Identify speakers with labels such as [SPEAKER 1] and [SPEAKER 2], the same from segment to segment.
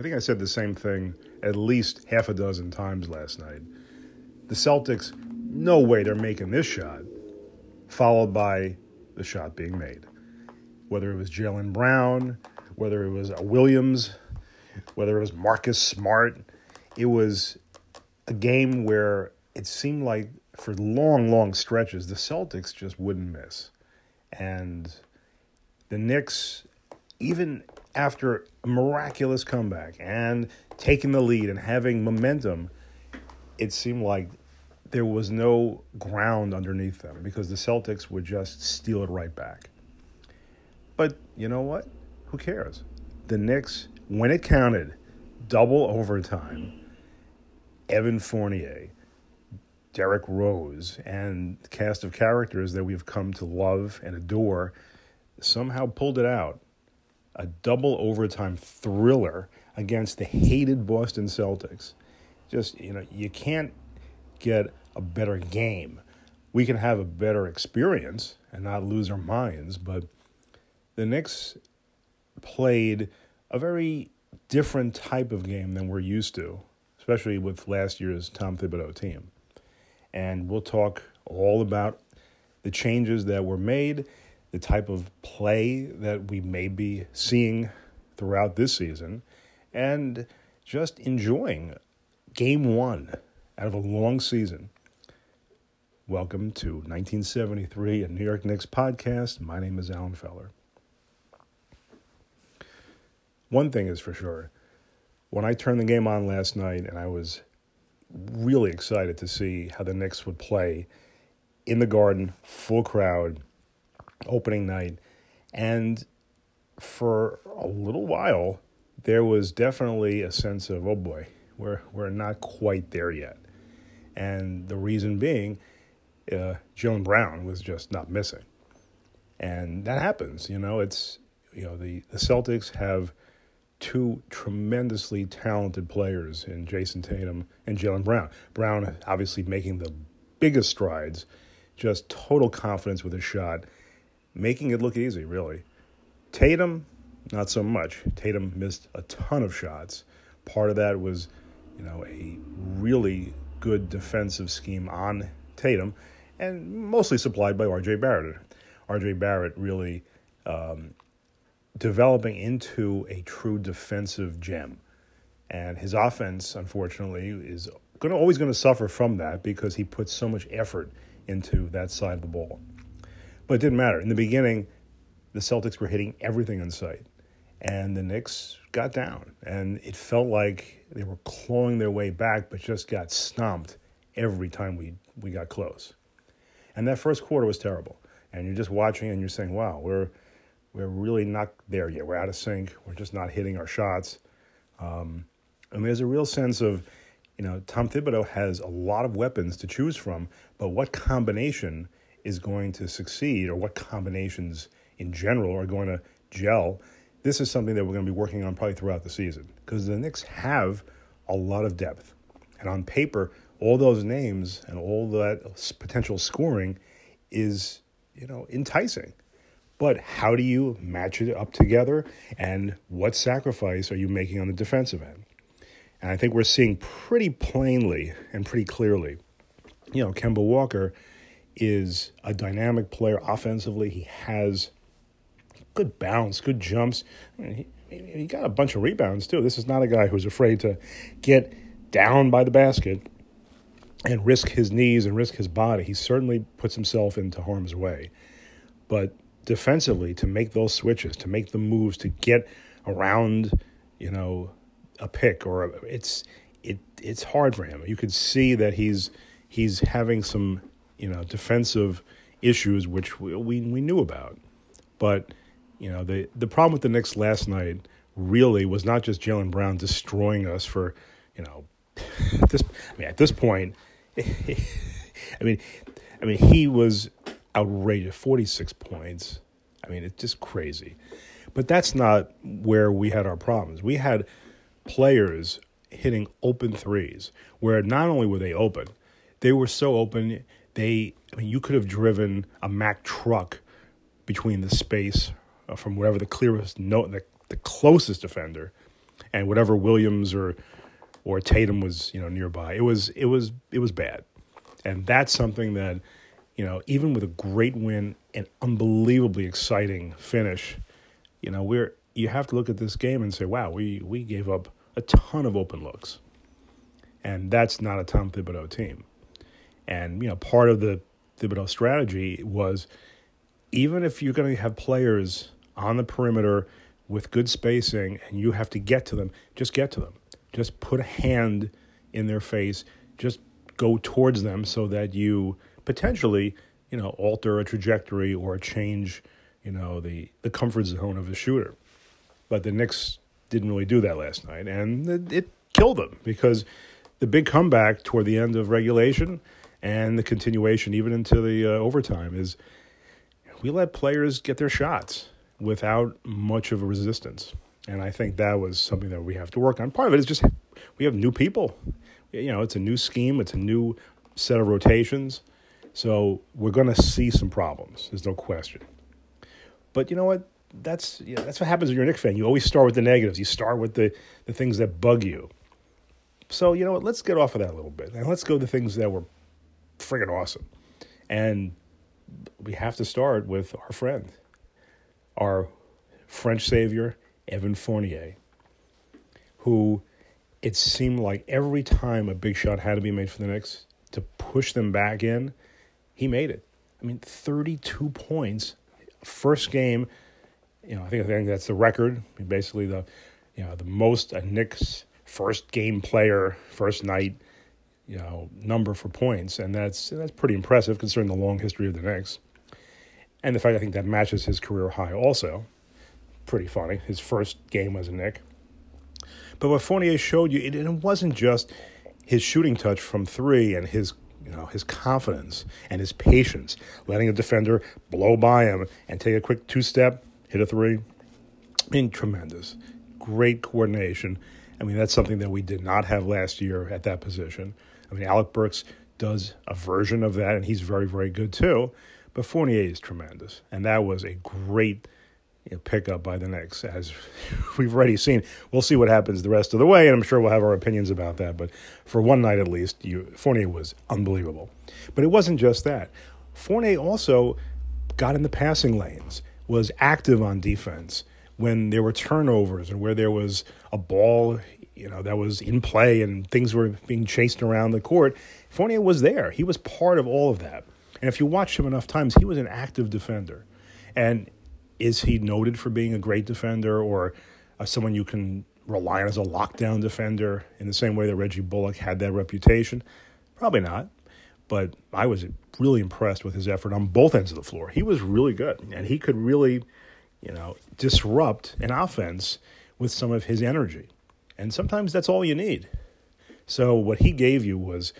[SPEAKER 1] I think I said the same thing at least half a dozen times last night. The Celtics, no way they're making this shot, followed by the shot being made. Whether it was Jaylen Brown, whether it was Williams, whether it was Marcus Smart, it was a game where it seemed like for long, long stretches, the Celtics just wouldn't miss. And the Knicks, even after a miraculous comeback and taking the lead and having momentum, it seemed like there was no ground underneath them because the Celtics would just steal it right back. But you know what? Who cares? The Knicks, when it counted, double overtime, Evan Fournier, Derrick Rose, and the cast of characters that we've come to love and adore somehow pulled it out. A double overtime thriller against the hated Boston Celtics. Just, you know, you can't get a better game. We can have a better experience and not lose our minds, but the Knicks played a very different type of game than we're used to, especially with last year's Tom Thibodeau team. And we'll talk all about the changes that were made, the type of play that we may be seeing throughout this season, and just enjoying game one out of a long season. Welcome to 1973, a New York Knicks podcast. My name is Alan Feller. One thing is for sure when I turned the game on last night and I was really excited to see how the Knicks would play in the garden, full crowd, opening night. And for a little while, there was definitely a sense of, oh boy, we're, we're not quite there yet. And the reason being, uh, Jaylen Brown was just not missing. And that happens, you know, it's, you know, the, the Celtics have two tremendously talented players in Jayson Tatum and Jaylen Brown. Brown obviously making the biggest strides, just total confidence with his shot, making it look easy, really. Tatum, not so much. Tatum missed a ton of shots. Part of that was, you know, a really good defensive scheme on Tatum, and mostly supplied by R.J. Barrett. R.J. Barrett really um, developing into a true defensive gem. And his offense, unfortunately, is going always going to suffer from that because he puts so much effort into that side of the ball. But it didn't matter. In the beginning, the Celtics were hitting everything in sight, and the Knicks got down, and it felt like they were clawing their way back, but just got stomped every time we we got close. And that first quarter was terrible. And you're just watching, and you're saying, "Wow, we're." we're really not there yet. We're out of sync. We're just not hitting our shots. Um, and there's a real sense of, you know, Tom Thibodeau has a lot of weapons to choose from, but what combination is going to succeed or what combinations in general are going to gel? This is something that we're going to be working on probably throughout the season because the Knicks have a lot of depth. And on paper, all those names and all that potential scoring is, you know, enticing. But how do you match it up together? And what sacrifice are you making on the defensive end? And I think we're seeing pretty plainly and pretty clearly, you know, Kemba Walker is a dynamic player offensively. He has good bounce, good jumps. I mean, he, he got a bunch of rebounds too. This is not a guy who's afraid to get down by the basket and risk his knees and risk his body. He certainly puts himself into harm's way. But defensively to make those switches, to make the moves, to get around, you know, a pick or a, it's it it's hard for him. You could see that he's he's having some you know defensive issues which we we, we knew about, but you know the the problem with the Knicks last night really was not just Jaylen Brown destroying us for you know this I mean at this point I mean I mean he was outrageous 46 points. I mean, it's just crazy. But that's not where we had our problems. We had players hitting open threes where not only were they open, they were so open, they, I mean, you could have driven a Mack truck between the space uh, from wherever the clearest, no, the, the closest defender and whatever Williams or or Tatum was you know nearby. It was it was it was bad, and that's something that you know even with a great win and unbelievably exciting finish, you know we're you have to look at this game and say, wow, we we gave up a ton of open looks, and that's not a Tom Thibodeau team. And you know part of the Thibodeau strategy was even if you're going to have players on the perimeter with good spacing and you have to get to them, just get to them just put a hand in their face, just go towards them so that you potentially, you know, alter a trajectory or change, you know, the, the comfort zone of the shooter. But the Knicks didn't really do that last night, and it, it killed them because the big comeback toward the end of regulation and the continuation even into the uh, overtime is we let players get their shots without much of a resistance. And I think that was something that we have to work on. Part of it is just we have new people. You know, it's a new scheme, it's a new set of rotations. So we're going to see some problems. There's no question. But you know what? That's you know, that's what happens when you're a Knicks fan. You always start with the negatives. You start with the, the things that bug you. So you know what? Let's get off of that a little bit and let's go to things that were friggin' awesome. And we have to start with our friend, our French savior, Evan Fournier, who it seemed like every time a big shot had to be made for the Knicks to push them back in, he made it. I mean, 32 points, first game. You know, I think I think that's the record. Basically, the you know the most a Knicks first game player first night you know number for points, and that's that's pretty impressive considering the long history of the Knicks. And the fact I think that matches his career high also pretty funny. His first game was a Knick. But what Fournier showed you, it, it wasn't just his shooting touch from three and his you know his confidence and his patience, letting a defender blow by him and take a quick two step, hit a three. I mean, tremendous, great coordination. I mean, that's something that we did not have last year at that position. I mean, Alec Burks does a version of that, and he's very, very good too. But Fournier is tremendous, and that was a great you know, pick up by the Knicks, as we've already seen. We'll see what happens the rest of the way, and I'm sure we'll have our opinions about that. But for one night at least, you, Fournier was unbelievable. But it wasn't just that. Fournier also got in the passing lanes, was active on defense when there were turnovers and where there was a ball, you know, that was in play and things were being chased around the court. Fournier was there. He was part of all of that. And if you watch him enough times, he was an active defender. And is he noted for being a great defender or uh, someone you can rely on as a lockdown defender in the same way that Reggie Bullock had that reputation? Probably not. But I was really impressed with his effort on both ends of the floor. He was really good, and he could really, you know, disrupt an offense with some of his energy. And sometimes that's all you need. So what he gave you was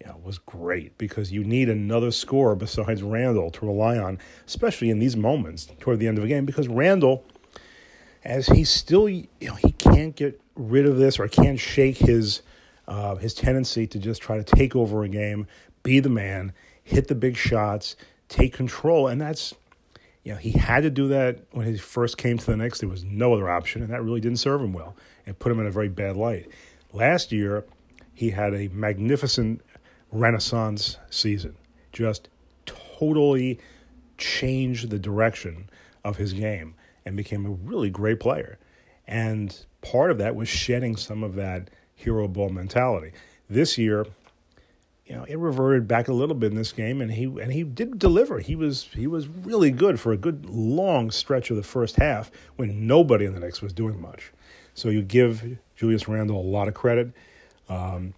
[SPEAKER 1] you know, was great because you need another scorer besides Randle to rely on, especially in these moments toward the end of a game. Because Randle, as he's still, you know, he can't get rid of this or can't shake his uh, his tendency to just try to take over a game, be the man, hit the big shots, take control, and that's. You know, he had to do that when he first came to the Knicks. There was no other option, and that really didn't serve him well and put him in a very bad light. Last year, he had a magnificent renaissance season. Just totally changed the direction of his game and became a really great player. And part of that was shedding some of that hero ball mentality. This year, you know, it reverted back a little bit in this game, and he and he did deliver. He was he was really good for a good long stretch of the first half when nobody in the Knicks was doing much. So you give Julius Randle a lot of credit. Um,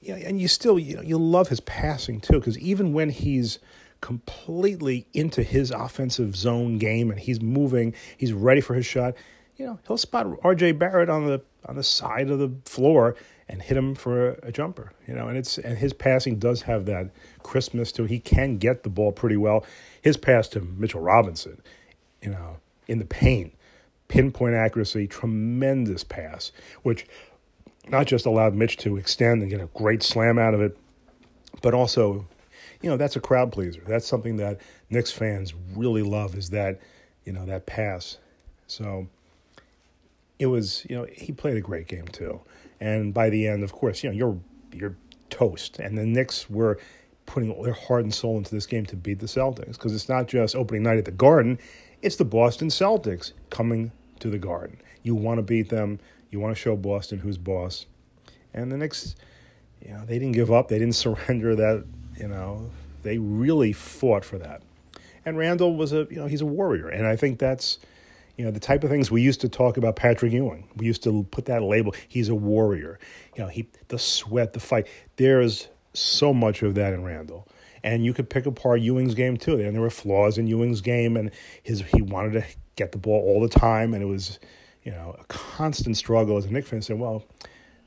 [SPEAKER 1] yeah, and you still you know you love his passing too because even when he's completely into his offensive zone game and he's moving, he's ready for his shot. You know, he'll spot R.J. Barrett on the on the side of the floor and hit him for a, jumper. You know, and it's and his passing does have that crispness to it. He can get the ball pretty well. His pass to Mitchell Robinson, you know, in the paint, pinpoint accuracy, tremendous pass, which not just allowed Mitch to extend and get a great slam out of it, but also, you know, that's a crowd pleaser. That's something that Knicks fans really love is that, you know, that pass. So it was you know he played a great game too, and by the end, of course, you know you're you're toast, and the Knicks were putting all their heart and soul into this game to beat the Celtics because it's not just opening night at the Garden, it's the Boston Celtics coming to the Garden. You want to beat them, you want to show Boston who's boss, and the Knicks, you know, they didn't give up, they didn't surrender that, you know, they really fought for that. And Randle was a, you know, he's a warrior, and I think that's you know, the type of things we used to talk about Patrick Ewing. We used to put that label. He's a warrior. You know, he the sweat, the fight. There's so much of that in Randle. And you could pick apart Ewing's game too. And there were flaws in Ewing's game and his he wanted to get the ball all the time and it was, you know, a constant struggle as a Knick fan said, well,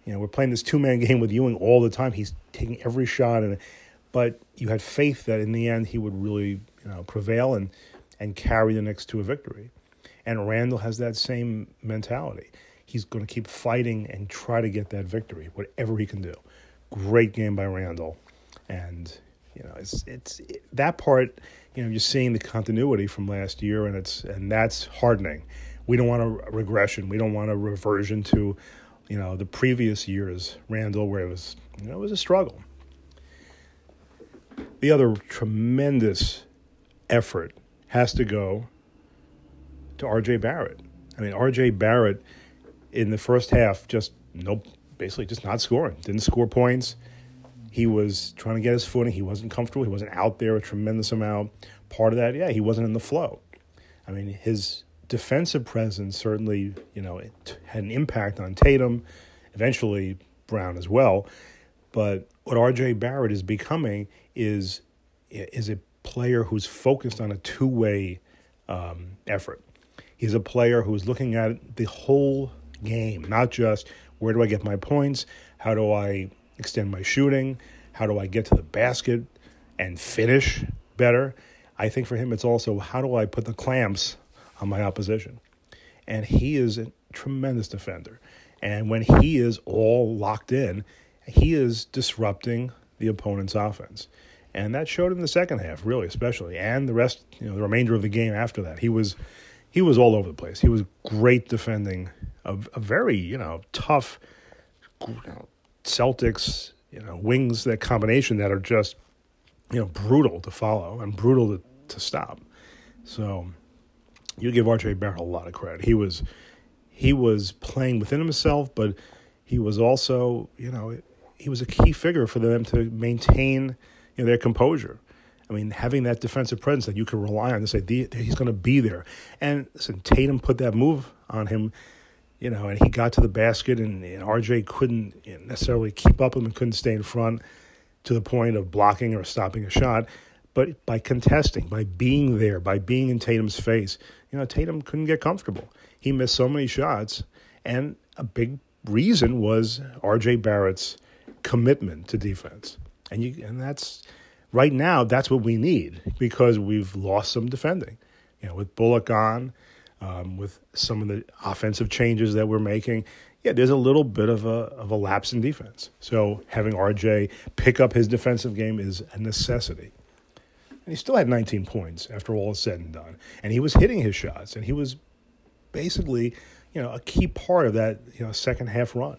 [SPEAKER 1] you know, we're playing this two man game with Ewing all the time. He's taking every shot and but you had faith that in the end he would really, you know, prevail and and carry the Knicks to a victory. And Randle has that same mentality. He's going to keep fighting and try to get that victory, whatever he can do. Great game by Randle, and you know it's it's it, that part. You know, you're seeing the continuity from last year, and it's and that's hardening. We don't want a regression. We don't want a reversion to, you know, the previous years Randle, where it was you know it was a struggle. The other tremendous effort has to go to R.J. Barrett. I mean, R.J. Barrett in the first half just nope, basically just not scoring. Didn't score points. He was trying to get his footing. He wasn't comfortable. He wasn't out there a tremendous amount. Part of that, yeah, he wasn't in the flow. I mean, his defensive presence certainly, you know, it had an impact on Tatum, eventually Brown as well. But what R.J. Barrett is becoming is is a player who's focused on a two way um, effort. He's a player who's looking at the whole game, not just where do I get my points, how do I extend my shooting, how do I get to the basket and finish better. I think for him, it's also how do I put the clamps on my opposition. And he is a tremendous defender. And when he is all locked in, he is disrupting the opponent's offense. And that showed in the second half, really, especially, and the rest, you know, the remainder of the game after that. He was he was all over the place. He was great defending a, a very you know tough Celtics you know wings that combination that are just you know brutal to follow and brutal to, to stop. So you give R.J. Barrett a lot of credit. He was he was playing within himself, but he was also you know he was a key figure for them to maintain you know, their composure. I mean, having that defensive presence that you can rely on to say he's going to be there. And listen, Tatum put that move on him, you know, and he got to the basket, and, and RJ couldn't necessarily keep up with him and couldn't stay in front to the point of blocking or stopping a shot. But by contesting, by being there, by being in Tatum's face, you know, Tatum couldn't get comfortable. He missed so many shots, and a big reason was RJ Barrett's commitment to defense. And you and that's right now, that's what we need because we've lost some defending. You know, with Bullock on, um, with some of the offensive changes that we're making, yeah, there's a little bit of a of a lapse in defense. So having RJ pick up his defensive game is a necessity. And he still had 19 points after all is said and done, and he was hitting his shots, and he was basically, you know, a key part of that you know second half run.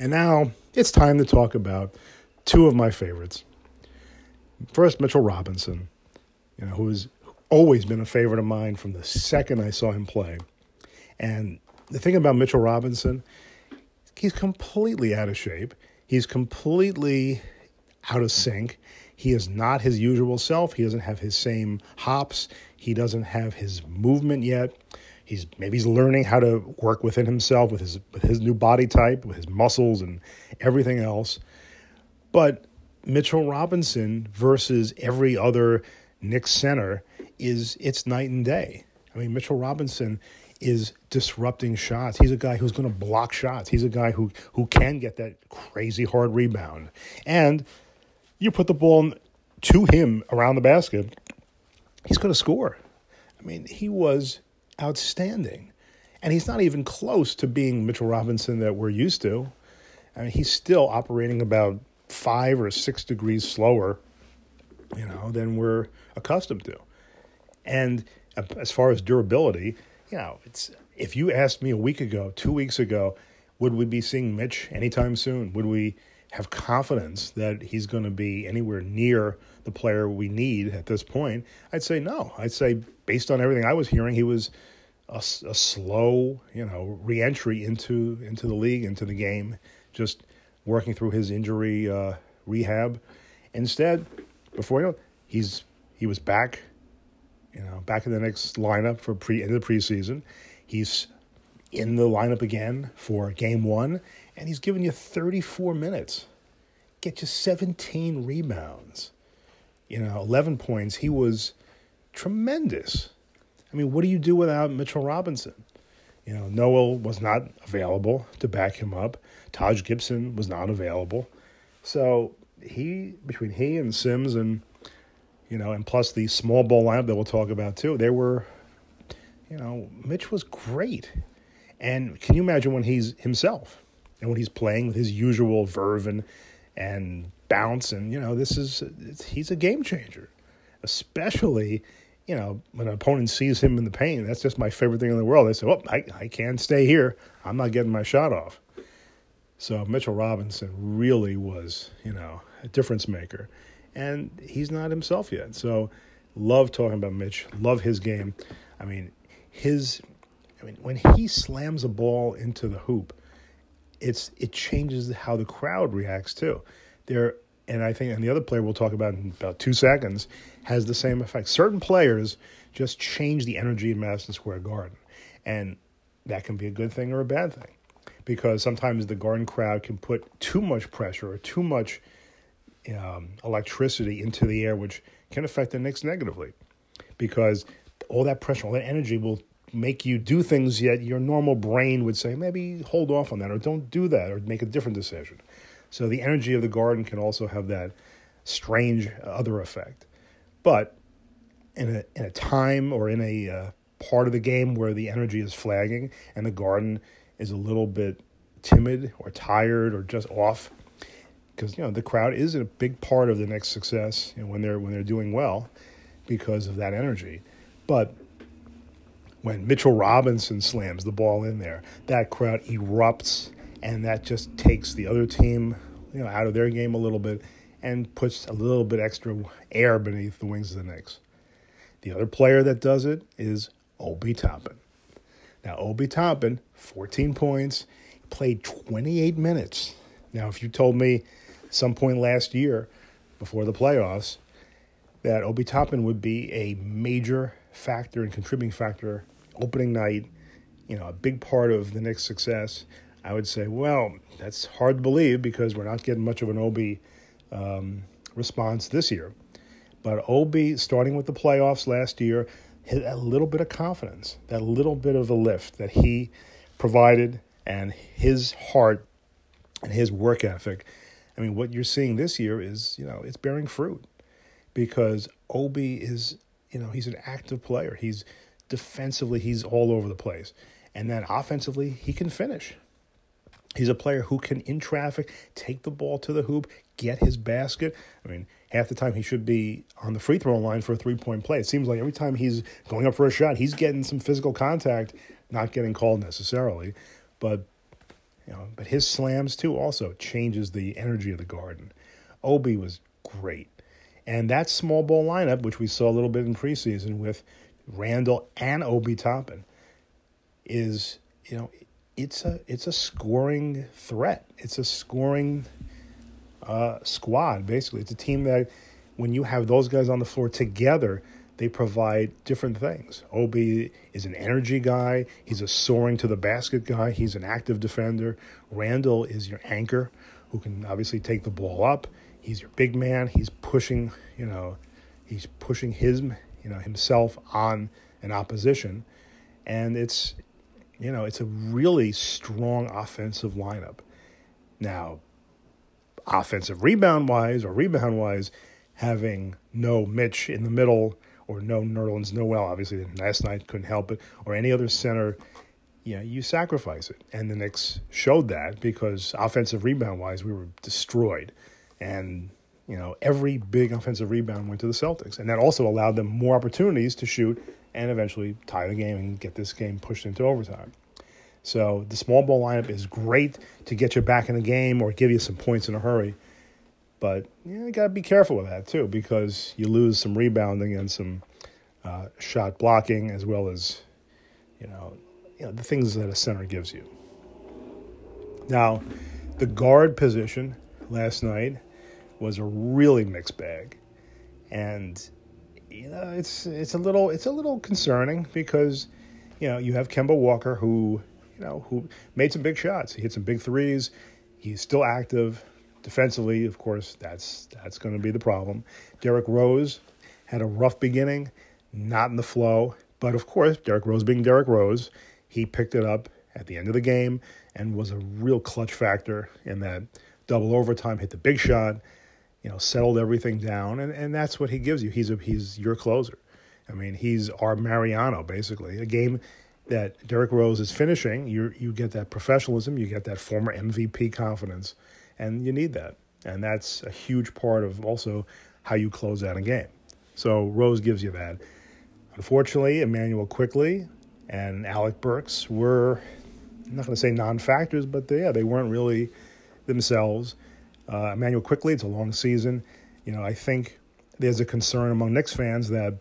[SPEAKER 1] And now it's time to talk about two of my favorites. First, Mitchell Robinson, you know, who's always been a favorite of mine from the second I saw him play. And the thing about Mitchell Robinson, he's completely out of shape. He's completely out of sync. He is not his usual self. He doesn't have his same hops. He doesn't have his movement yet. He's maybe he's learning how to work within himself with his with his new body type, with his muscles and everything else. But Mitchell Robinson versus every other Knicks center is it's night and day. I mean, Mitchell Robinson is disrupting shots. He's a guy who's going to block shots. He's a guy who who can get that crazy hard rebound. And you put the ball to him around the basket, he's going to score. I mean, he was outstanding. And he's not even close to being Mitchell Robinson that we're used to. I mean, he's still operating about five or six degrees slower, you know, than we're accustomed to. And as far as durability, you know, it's if you asked me a week ago, two weeks ago, would we be seeing Mitch anytime soon? Would we have confidence that he's going to be anywhere near the player we need at this point? I'd say no. I'd say based on everything I was hearing, he was a, a slow, you know, reentry into into the league, into the game, just working through his injury uh, rehab. Instead, before you know, he's he was back, you know, back in the Knicks lineup for pre end of the preseason. He's in the lineup again for game one, and he's given you 34 minutes. Get you 17 rebounds. You know, 11 points. He was tremendous. I mean, what do you do without Mitchell Robinson? You know, Noel was not available to back him up. Taj Gibson was not available. So he, between he and Sims and, you know, and plus the small ball lineup that we'll talk about too, they were, you know, Mitch was great. And can you imagine when he's himself and when he's playing with his usual verve and, and bounce? And, you know, this is, he's a game changer, especially, you know, when an opponent sees him in the paint. That's just my favorite thing in the world. They say, well, I, I can't stay here. I'm not getting my shot off. So Mitchell Robinson really was, you know, a difference maker. And he's not himself yet. So love talking about Mitch, love his game. I mean, his I mean, when he slams a ball into the hoop, it's it changes how the crowd reacts too. There, and I think, and the other player we'll talk about in about two seconds has the same effect. Certain players just change the energy in Madison Square Garden, and that can be a good thing or a bad thing, because sometimes the Garden crowd can put too much pressure or too much um, electricity into the air, which can affect the Knicks negatively, because all that pressure, all that energy will make you do things yet your normal brain would say maybe hold off on that or don't do that or make a different decision. So the energy of the garden can also have that strange other effect. But in a in a time or in a uh, part of the game where the energy is flagging and the garden is a little bit timid or tired or just off because you know the crowd is a big part of the Knicks success you know, when they're when they're doing well because of that energy. But when Mitchell Robinson slams the ball in there, that crowd erupts, and that just takes the other team, you know, out of their game a little bit, and puts a little bit extra air beneath the wings of the Knicks. The other player that does it is Obi Toppin. Now, Obi Toppin, 14 points, played 28 minutes. Now, if you told me some point last year, before the playoffs, that Obi Toppin would be a major factor and contributing factor opening night, you know, a big part of the Knicks' success, I would say, well, that's hard to believe because we're not getting much of an Obi um, response this year. But Obi, starting with the playoffs last year, hit a little bit of confidence, that little bit of a lift that he provided, and his heart and his work ethic. I mean, what you're seeing this year is, you know, it's bearing fruit because Obi is you know, he's an active player. He's defensively, he's all over the place. And then offensively, he can finish. He's a player who can, in traffic, take the ball to the hoop, get his basket. I mean, half the time he should be on the free throw line for a three point play. It seems like every time he's going up for a shot, he's getting some physical contact, not getting called necessarily. But you know, but his slams too also changes the energy of the garden. Obi was great. And that small ball lineup, which we saw a little bit in preseason with Randle and Obi Toppin, is you know it's a it's a scoring threat. It's a scoring uh, squad basically. It's a team that when you have those guys on the floor together, they provide different things. Obi is an energy guy. He's a soaring to the basket guy. He's an active defender. Randle is your anchor, who can obviously take the ball up. He's your big man. He's pushing, you know, he's pushing his, you know, himself on an opposition, and it's, you know, it's a really strong offensive lineup. Now, offensive rebound wise or rebound wise, having no Mitch in the middle or no Nerlens Noel, obviously last night couldn't help it, or any other center, yeah, you sacrifice it. And the Knicks showed that because offensive rebound wise, we were destroyed and you know every big offensive rebound went to the Celtics, and that also allowed them more opportunities to shoot and eventually tie the game and get this game pushed into overtime. So the small ball lineup is great to get you back in the game or give you some points in a hurry. But you, you got to be careful with that too because you lose some rebounding and some uh, shot blocking as well as you know, you know the things that a center gives you. Now, the guard position last night was a really mixed bag, and you know it's it's a little it's a little concerning because you know you have Kemba Walker who you know who made some big shots. He hit some big threes. He's still active defensively. Of course, that's that's going to be the problem. Derrick Rose had a rough beginning, not in the flow, but of course, Derrick Rose being Derrick Rose, he picked it up at the end of the game and was a real clutch factor in that double overtime. Hit the big shot you know, settled everything down, and, and that's what he gives you. He's a, he's your closer. I mean, he's our Mariano basically. A game that Derrick Rose is finishing, you you get that professionalism, you get that former MVP confidence, and you need that, and that's a huge part of also how you close out a game. So Rose gives you that. Unfortunately, Immanuel Quickley and Alec Burks were I'm not going to say non-factors, but they, yeah, they weren't really themselves. Uh, Immanuel Quickley, it's a long season. You know, I think there's a concern among Knicks fans that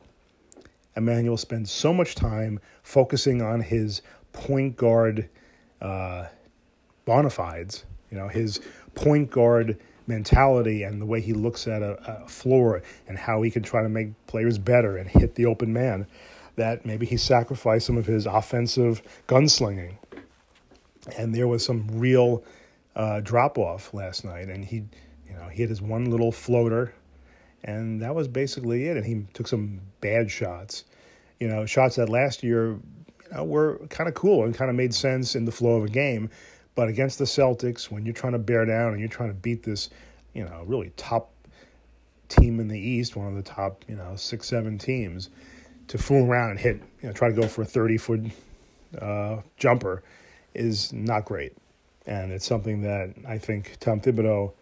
[SPEAKER 1] Immanuel spends so much time focusing on his point guard uh, bona fides, you know, his point guard mentality and the way he looks at a, a, floor and how he can try to make players better and hit the open man, that maybe he sacrificed some of his offensive gunslinging. And there was some real uh, drop off last night, and he, you know, he had his one little floater, and that was basically it. And he took some bad shots, you know, shots that last year, you know, were kind of cool and kind of made sense in the flow of a game. But against the Celtics, when you're trying to bear down and you're trying to beat this, you know, really top team in the East, one of the top, you know, six, seven teams, to fool around and hit, you know, try to go for a 30 foot uh, jumper is not great. And it's something that I think Tom Thibodeau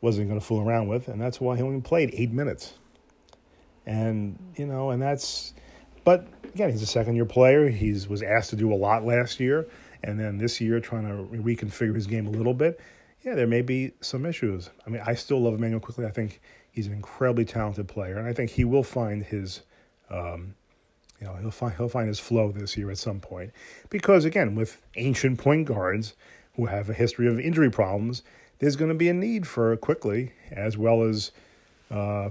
[SPEAKER 1] wasn't going to fool around with, and that's why he only played eight minutes. And you know, and that's, but again, he's a second-year player. He's was asked to do a lot last year, and then this year trying to reconfigure his game a little bit. Yeah, there may be some issues. I mean, I still love Immanuel Quickley. I think he's an incredibly talented player, and I think he will find his, um, you know, he'll find he'll find his flow this year at some point. Because again, with ancient point guards, who have a history of injury problems, there's going to be a need for Quickley, as well as, uh,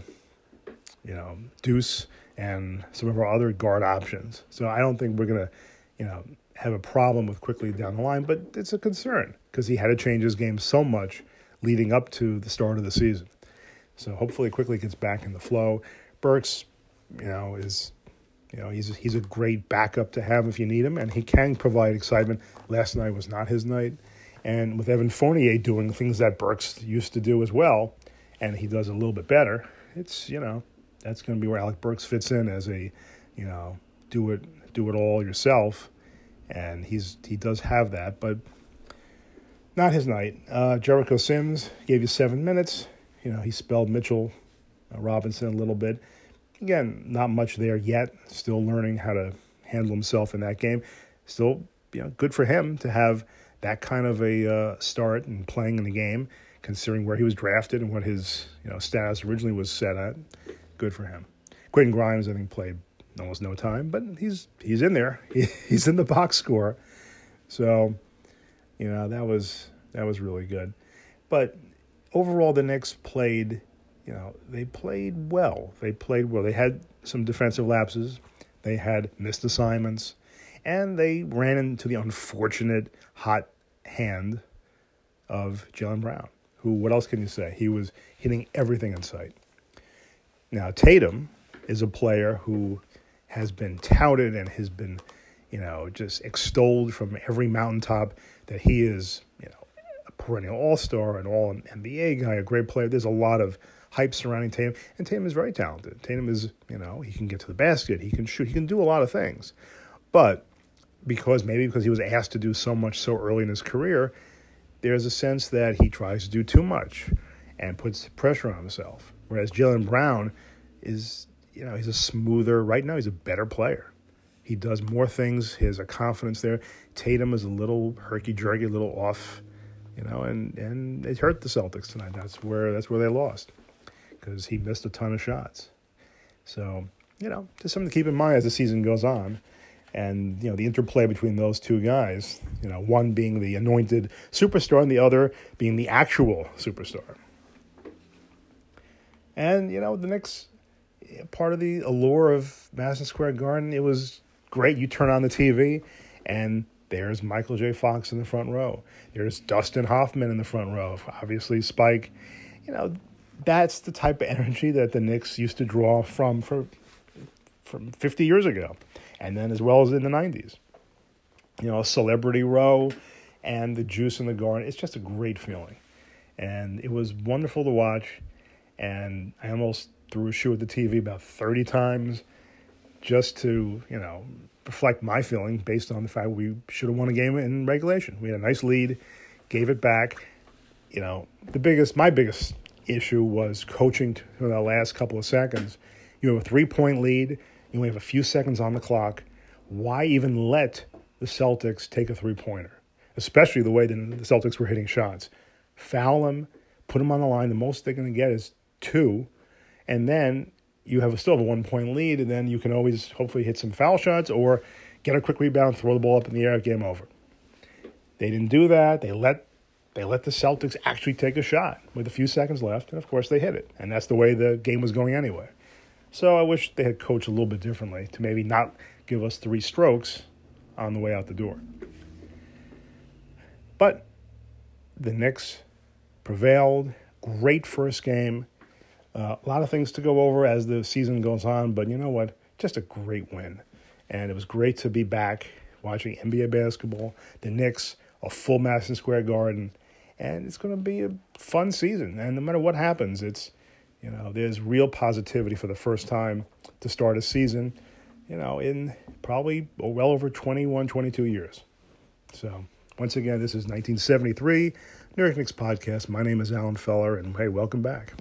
[SPEAKER 1] you know, Deuce and some of our other guard options. So I don't think we're going to, you know, have a problem with Quickley down the line, but it's a concern because he had to change his game so much leading up to the start of the season. So hopefully Quickley gets back in the flow. Burks, you know, is you know, he's he's a great backup to have if you need him, and he can provide excitement. Last night was not his night. And with Evan Fournier doing things that Burks used to do as well, and he does a little bit better, it's, you know, that's going to be where Alec Burks fits in as a, you know, do it do it all yourself. And he's he does have that, but not his night. Uh, Jericho Sims gave you seven minutes. You know, he spelled Mitchell uh, Robinson a little bit. Again, not much there yet. Still learning how to handle himself in that game. Still, you know, good for him to have that kind of a uh, start and playing in the game, considering where he was drafted and what his you know status originally was set at. Good for him. Quentin Grimes, I think, played almost no time, but he's he's in there. He, he's in the box score, so you know that was that was really good. But overall, the Knicks played. You know, they played well. They played well. They had some defensive lapses. They had missed assignments and they ran into the unfortunate hot hand of Jaylen Brown, who, what else can you say? He was hitting everything in sight. Now, Tatum is a player who has been touted and has been, you know, just extolled from every mountaintop that he is, you know, a perennial all star, an all NBA guy, a great player. There's a lot of hype surrounding Tatum, and Tatum is very talented. Tatum is, you know, he can get to the basket, he can shoot, he can do a lot of things. But because maybe because he was asked to do so much so early in his career, there's a sense that he tries to do too much and puts pressure on himself. Whereas Jaylen Brown is, you know, he's a smoother, right now, he's a better player. He does more things. He has a confidence there. Tatum is a little herky jerky, a little off, you know, and and it hurt the Celtics tonight. That's where that's where they lost because he missed a ton of shots. So you know, just something to keep in mind as the season goes on. And you know the interplay between those two guys, you know, one being the anointed superstar and the other being the actual superstar. And you know the next part of the allure of Madison Square Garden, it was great. You turn on the TV, and there's Michael J. Fox in the front row. There's Dustin Hoffman in the front row. Obviously, Spike. You know, that's the type of energy that the Knicks used to draw from for from 50 years ago, and then as well as in the 90s. You know, Celebrity Row and the juice in the garden. It's just a great feeling. And it was wonderful to watch. And I almost threw a shoe at the TV about 30 times just to, you know, reflect my feeling based on the fact we should have won a game in regulation. We had a nice lead, gave it back. You know, the biggest, my biggest issue was coaching to the last couple of seconds. You have a three point lead, you only have a few seconds on the clock. Why even let the Celtics take a three pointer? Especially the way the Celtics were hitting shots. Foul them, put them on the line. The most they're going to get is two. And then you have a, still have a one point lead, and then you can always hopefully hit some foul shots or get a quick rebound, throw the ball up in the air, game over. They didn't do that. They let they let the Celtics actually take a shot with a few seconds left, and of course they hit it. And that's the way the game was going anyway. So I wish they had coached a little bit differently to maybe not give us three strokes on the way out the door. But the Knicks prevailed. Great first game. Uh, a lot of things to go over as the season goes on, but you know what? Just a great win. And it was great to be back watching NBA basketball. The Knicks, a full Madison Square Garden, and it's going to be a fun season. And no matter what happens, it's you know there's real positivity for the first time to start a season. You know, in probably well over 21, 22 years. So once again, this is 1973 New York Knicks podcast. My name is Alan Feller, and hey, welcome back.